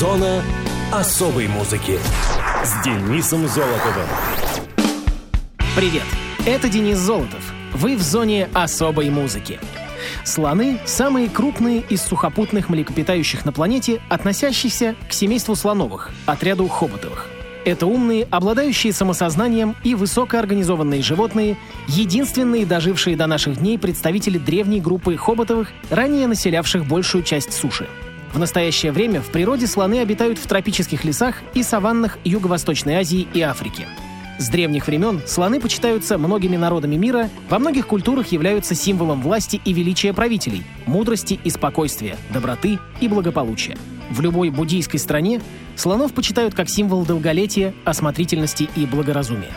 Зона особой музыки с Денисом Золотовым. Привет, это Денис Золотов. Вы в зоне особой музыки. Слоны — самые крупные из сухопутных млекопитающих на планете, относящиеся к семейству слоновых, отряду хоботовых. Это умные, обладающие самосознанием и высокоорганизованные животные, единственные дожившие до наших дней представители древней группы хоботовых, ранее населявших большую часть суши. В настоящее время в природе слоны обитают в тропических лесах и саваннах Юго-Восточной Азии и Африки. С древних времен слоны почитаются многими народами мира, во многих культурах являются символом власти и величия правителей, мудрости и спокойствия, доброты и благополучия. В любой буддийской стране слонов почитают как символ долголетия, осмотрительности и благоразумия.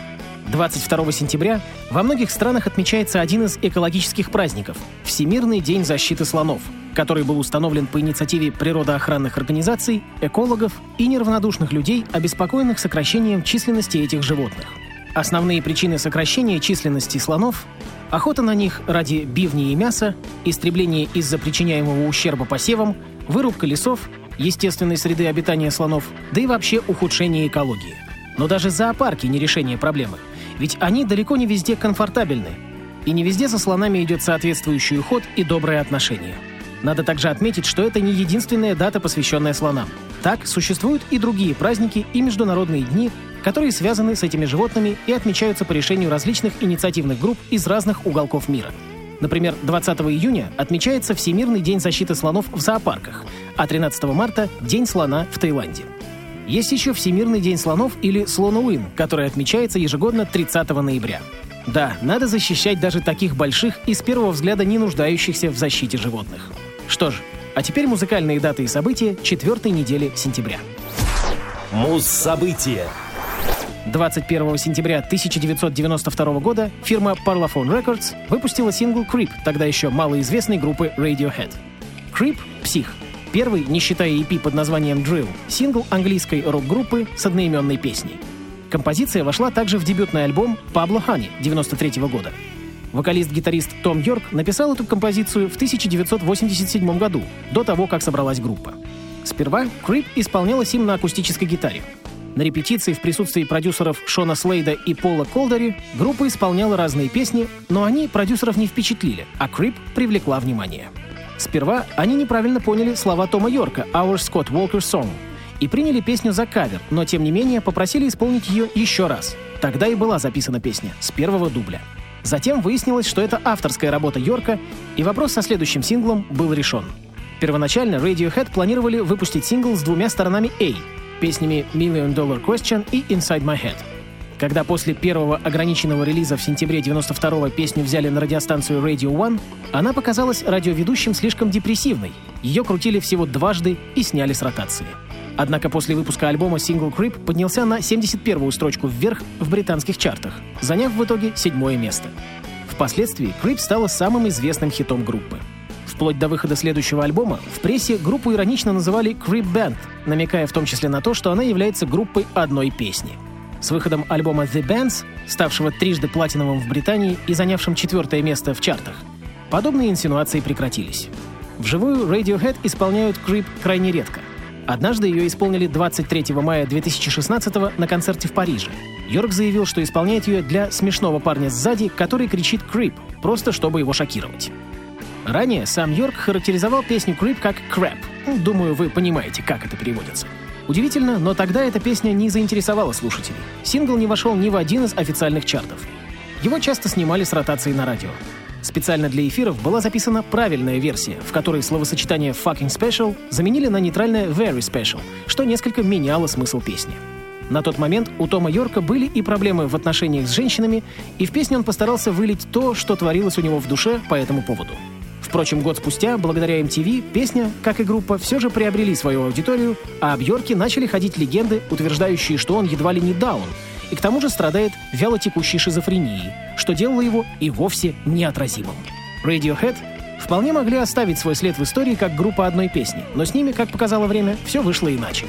22 сентября во многих странах отмечается один из экологических праздников – Всемирный день защиты слонов, который был установлен по инициативе природоохранных организаций, экологов и неравнодушных людей, обеспокоенных сокращением численности этих животных. Основные причины сокращения численности слонов – охота на них ради бивни и мяса, истребление из-за причиняемого ущерба посевам, вырубка лесов, естественной среды обитания слонов, да и вообще ухудшение экологии. Но даже зоопарки не решение проблемы – ведь они далеко не везде комфортабельны, и не везде со слонами идет соответствующий уход и доброе отношение. Надо также отметить, что это не единственная дата, посвященная слонам. Так, существуют и другие праздники и международные дни, которые связаны с этими животными и отмечаются по решению различных инициативных групп из разных уголков мира. Например, 20 июня отмечается Всемирный день защиты слонов в зоопарках, а 13 марта – День слона в Таиланде. Есть еще Всемирный день слонов или Слонуин, который отмечается ежегодно 30 ноября. Да, надо защищать даже таких больших и с первого взгляда не нуждающихся в защите животных. Что ж, а теперь музыкальные даты и события четвертой недели сентября. Муз-события. 21 сентября 1992 года фирма Parlophone Records выпустила сингл Creep, тогда еще малоизвестной группы Radiohead. Creep — псих, Первый, не считая EP под названием Drill, сингл английской рок-группы с одноименной песней. Композиция вошла также в дебютный альбом Пабло Хани 93 года. Вокалист-гитарист Том Йорк написал эту композицию в 1987 году, до того, как собралась группа. Сперва Крип исполнялась им на акустической гитаре. На репетиции в присутствии продюсеров Шона Слейда и Пола Колдери группа исполняла разные песни, но они продюсеров не впечатлили, а Крип привлекла внимание. Сперва они неправильно поняли слова Тома Йорка «Our Scott Walker Song» и приняли песню за кавер, но тем не менее попросили исполнить ее еще раз. Тогда и была записана песня с первого дубля. Затем выяснилось, что это авторская работа Йорка, и вопрос со следующим синглом был решен. Первоначально Radiohead планировали выпустить сингл с двумя сторонами A — песнями «Million Dollar Question» и «Inside My Head». Когда после первого ограниченного релиза в сентябре 92-го песню взяли на радиостанцию Radio One, она показалась радиоведущим слишком депрессивной. Ее крутили всего дважды и сняли с ротации. Однако после выпуска альбома сингл Creep поднялся на 71-ю строчку вверх в британских чартах, заняв в итоге седьмое место. Впоследствии Creep стала самым известным хитом группы. Вплоть до выхода следующего альбома в прессе группу иронично называли Creep Band, намекая в том числе на то, что она является группой одной песни — с выходом альбома The Bands, ставшего трижды платиновым в Британии и занявшим четвертое место в чартах, подобные инсинуации прекратились. Вживую Radiohead исполняют Creep крайне редко. Однажды ее исполнили 23 мая 2016 на концерте в Париже. Йорк заявил, что исполняет ее для смешного парня сзади, который кричит «Creep», просто чтобы его шокировать. Ранее сам Йорк характеризовал песню «Creep» как «Crap». Думаю, вы понимаете, как это переводится. Удивительно, но тогда эта песня не заинтересовала слушателей. Сингл не вошел ни в один из официальных чартов. Его часто снимали с ротацией на радио. Специально для эфиров была записана правильная версия, в которой словосочетание «fucking special» заменили на нейтральное «very special», что несколько меняло смысл песни. На тот момент у Тома Йорка были и проблемы в отношениях с женщинами, и в песне он постарался вылить то, что творилось у него в душе по этому поводу. Впрочем, год спустя, благодаря MTV, песня, как и группа, все же приобрели свою аудиторию, а об Йорке начали ходить легенды, утверждающие, что он едва ли не даун, и к тому же страдает вялотекущей шизофренией, что делало его и вовсе неотразимым. Radiohead вполне могли оставить свой след в истории как группа одной песни, но с ними, как показало время, все вышло иначе.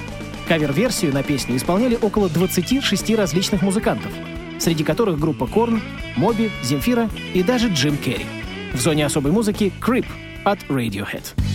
Кавер-версию на песню исполняли около 26 различных музыкантов, среди которых группа Корн, Моби, Земфира и даже Джим Керри. В зоне особой музыки Creep от Radiohead.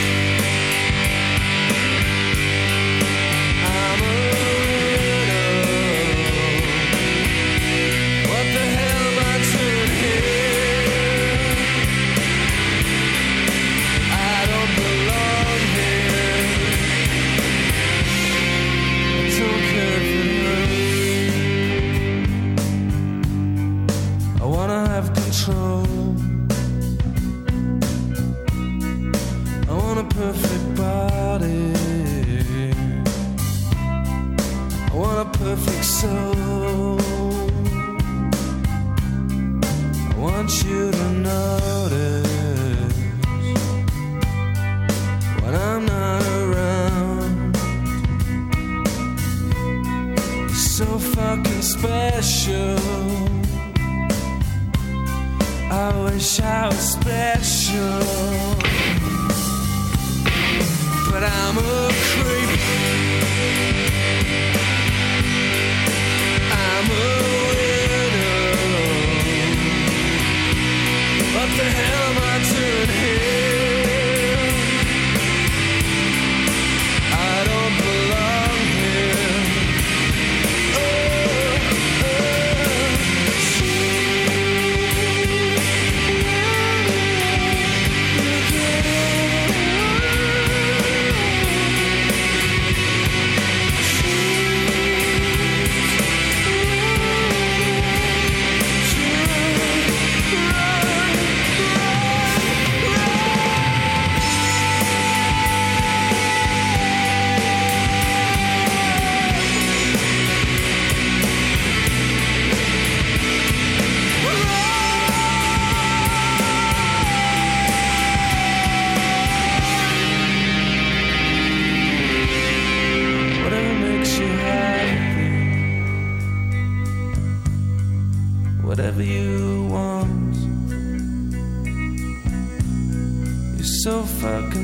Perfect body. I want a perfect soul. I want you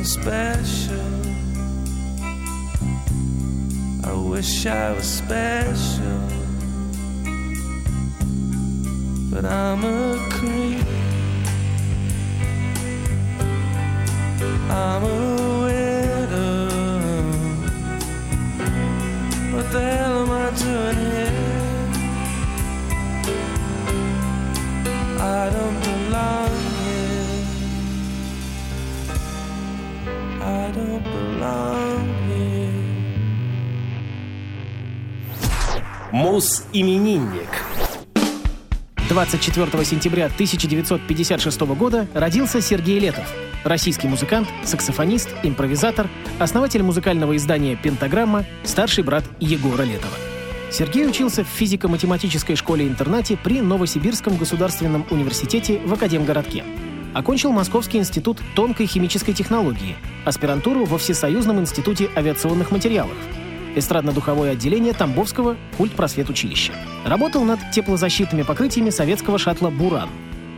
special. I wish I was special, but I'm a creep. I'm a widow. What the hell am I doing here? I don't Мус-именинник. 24 сентября 1956 года родился Сергей Летов, российский музыкант, саксофонист, импровизатор, основатель музыкального издания «Пентаграмма», старший брат Егора Летова. Сергей учился в физико-математической школе-интернате при Новосибирском государственном университете в Академгородке. Окончил Московский институт тонкой химической технологии, аспирантуру во Всесоюзном институте авиационных материалов, эстрадно-духовое отделение Тамбовского культпросветучилища. Работал над теплозащитными покрытиями советского шаттла «Буран».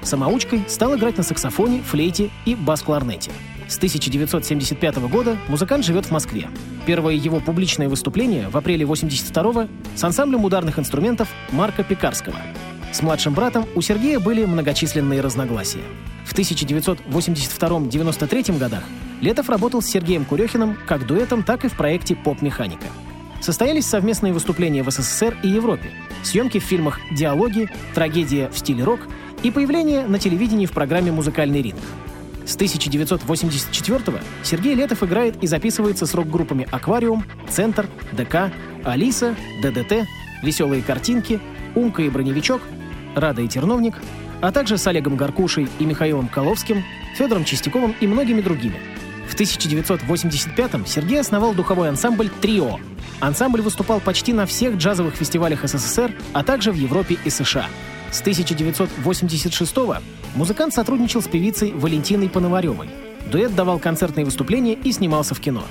Самоучкой стал играть на саксофоне, флейте и бас-кларнете. С 1975 года музыкант живет в Москве. Первое его публичное выступление в апреле 82 с ансамблем ударных инструментов Марка Пекарского. С младшим братом у Сергея были многочисленные разногласия. В 1982-93 годах Летов работал с Сергеем Курехиным как дуэтом, так и в проекте «Поп-механика». Состоялись совместные выступления в СССР и Европе, съемки в фильмах «Диалоги», «Трагедия в стиле рок» и появление на телевидении в программе «Музыкальный ринг». С 1984 Сергей Летов играет и записывается с рок-группами «Аквариум», «Центр», «ДК», «Алиса», «ДДТ», «Веселые картинки», «Умка и броневичок», «Рада и терновник», а также с Олегом Гаркушей и Михаилом Коловским, Федором Чистяковым и многими другими. В 1985-м Сергей основал духовой ансамбль «Трио». Ансамбль выступал почти на всех джазовых фестивалях СССР, а также в Европе и США. С 1986-го музыкант сотрудничал с певицей Валентиной Пономаревой. Дуэт давал концертные выступления и снимался в кино.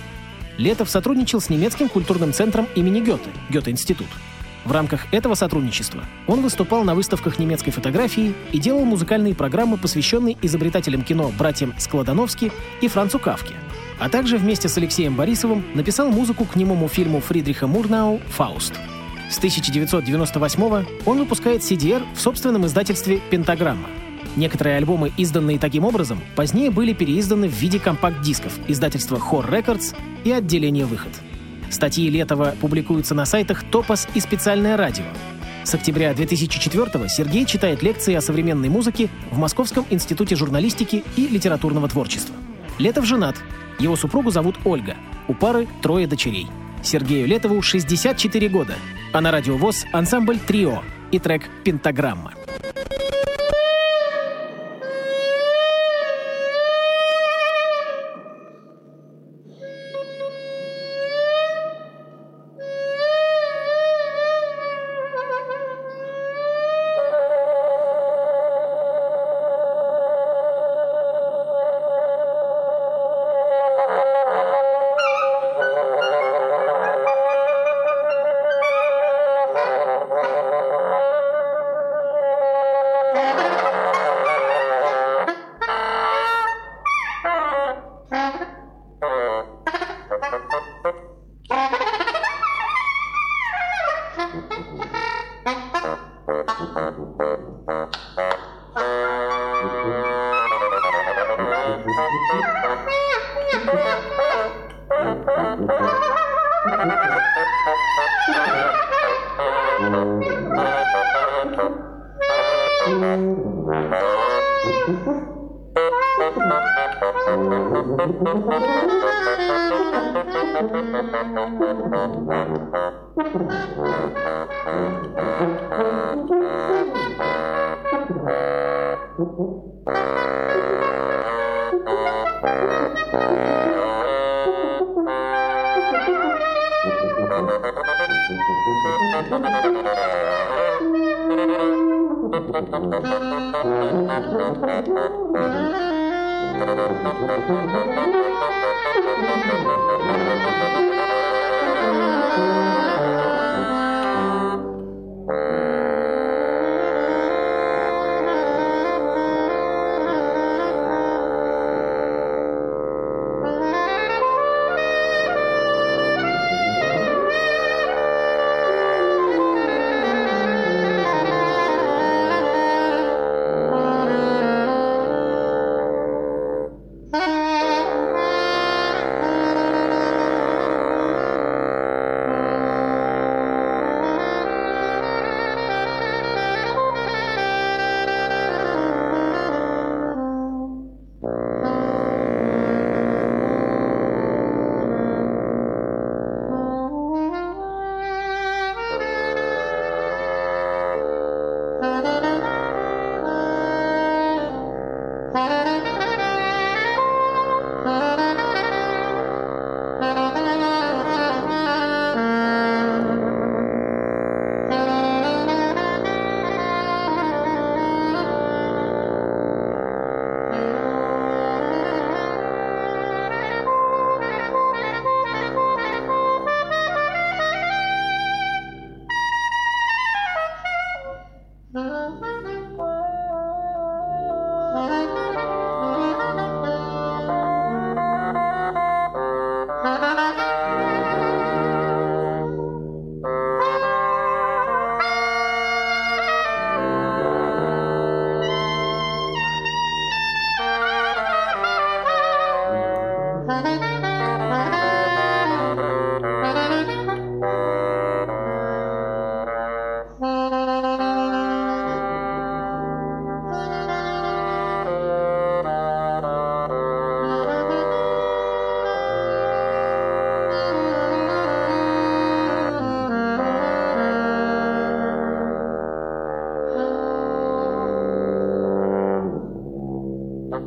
Летов сотрудничал с немецким культурным центром имени Гёте, Гёте-институт. В рамках этого сотрудничества он выступал на выставках немецкой фотографии и делал музыкальные программы, посвященные изобретателям кино братьям Складановски и Францу Кавке. А также вместе с Алексеем Борисовым написал музыку к немому фильму Фридриха Мурнау «Фауст». С 1998 он выпускает CDR в собственном издательстве «Пентаграмма». Некоторые альбомы, изданные таким образом, позднее были переизданы в виде компакт-дисков издательства Hor Records и отделения «Выход». Статьи Летова публикуются на сайтах «Топос» и «Специальное радио». С октября 2004 Сергей читает лекции о современной музыке в Московском институте журналистики и литературного творчества. Летов женат. Его супругу зовут Ольга. У пары трое дочерей. Сергею Летову 64 года. А на радио ВОЗ ансамбль «Трио» и трек «Пентаграмма». Thank you. Bye.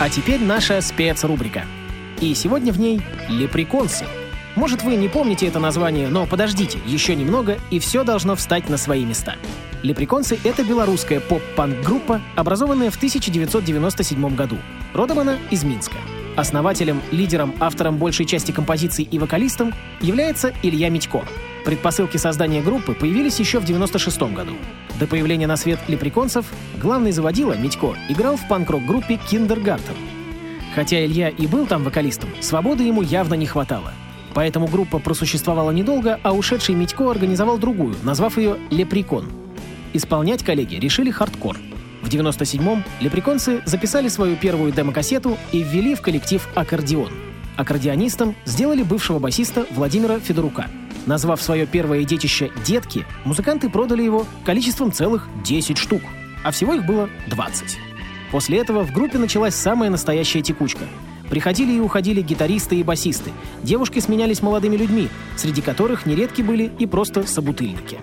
А теперь наша спецрубрика. И сегодня в ней «Лепреконсы». Может, вы не помните это название, но подождите, еще немного, и все должно встать на свои места. «Лепреконсы» — это белорусская поп-панк-группа, образованная в 1997 году. Родом она из Минска. Основателем, лидером, автором большей части композиций и вокалистом является Илья Митько. Предпосылки создания группы появились еще в 96 году. До появления на свет лепреконцев главный заводила Митько играл в панк-рок-группе Kindergarten. Хотя Илья и был там вокалистом, свободы ему явно не хватало. Поэтому группа просуществовала недолго, а ушедший Митько организовал другую, назвав ее «Лепрекон». Исполнять коллеги решили хардкор. В 97-м лепреконцы записали свою первую демокассету и ввели в коллектив аккордеон. Аккордеонистом сделали бывшего басиста Владимира Федорука. Назвав свое первое детище «Детки», музыканты продали его количеством целых 10 штук, а всего их было 20. После этого в группе началась самая настоящая текучка. Приходили и уходили гитаристы и басисты. Девушки сменялись молодыми людьми, среди которых нередки были и просто собутыльники.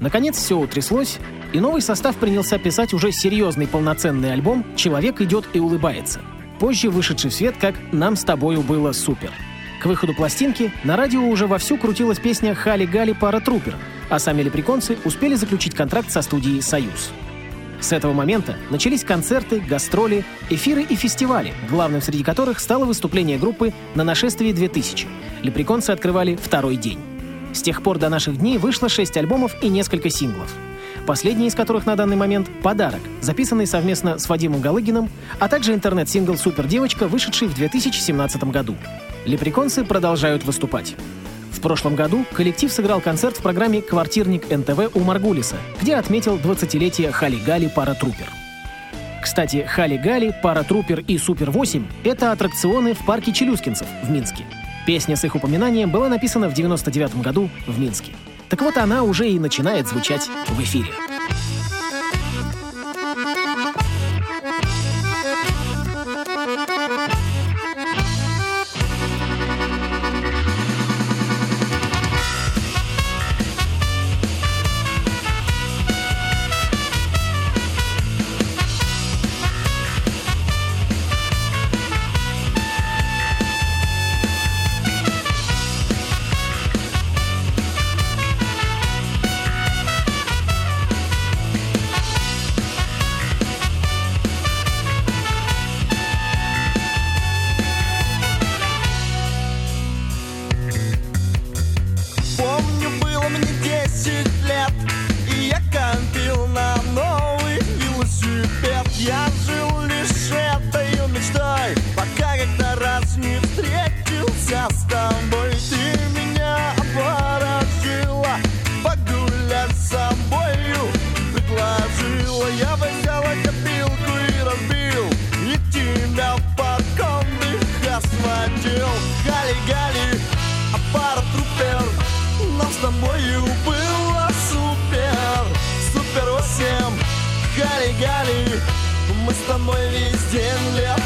Наконец все утряслось, и новый состав принялся писать уже серьезный полноценный альбом «Человек идет и улыбается», позже вышедший в свет как «Нам с тобою было супер». К выходу пластинки на радио уже вовсю крутилась песня «Хали-гали пара трупер», а сами лепреконцы успели заключить контракт со студией «Союз». С этого момента начались концерты, гастроли, эфиры и фестивали, главным среди которых стало выступление группы на нашествии 2000. Лепреконцы открывали второй день. С тех пор до наших дней вышло шесть альбомов и несколько синглов. Последний из которых на данный момент — «Подарок», записанный совместно с Вадимом Галыгиным, а также интернет-сингл «Супер девочка», вышедший в 2017 году. Лепреконцы продолжают выступать. В прошлом году коллектив сыграл концерт в программе «Квартирник НТВ» у Маргулиса, где отметил 20-летие Хали-Гали Паратрупер. Кстати, Хали-Гали, Паратрупер и Супер-8 — это аттракционы в парке Челюскинцев в Минске. Песня с их упоминанием была написана в 99 году в Минске. Так вот, она уже и начинает звучать в эфире. Südlert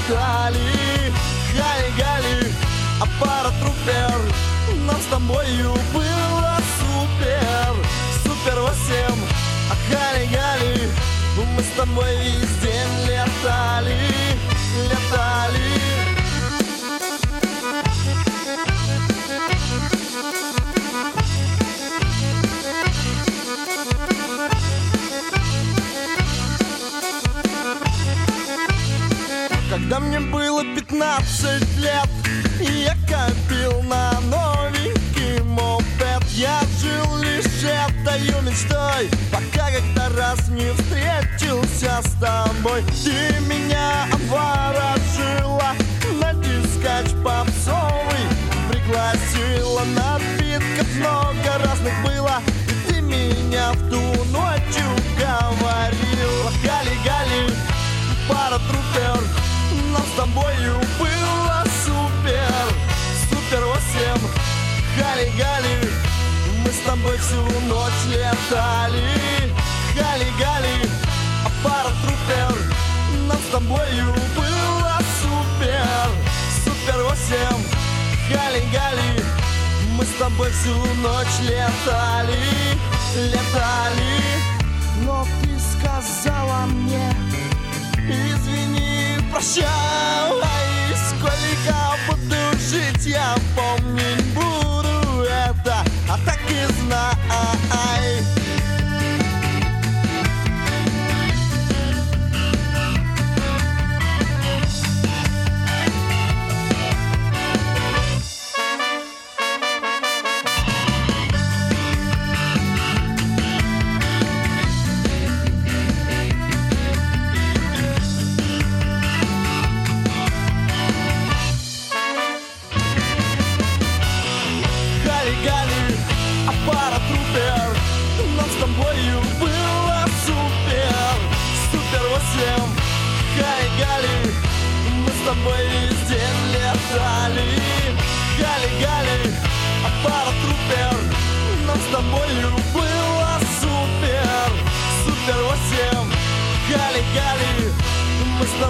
день летали Гали-гали, а пара трупер Нам с тобою было супер, супер восемь Гали-гали, мы с тобой весь день летали, летали 15 лет Я копил на новенький мопед. Я жил лишь этой мечтой Пока как-то раз не встретился с тобой. Ты меня ночь летали Гали-гали А пара трупер Нам с тобою было супер. Супер восемь. Гали-гали Мы с тобой всю ночь летали Летали. Но ты сказала мне Извини, прощай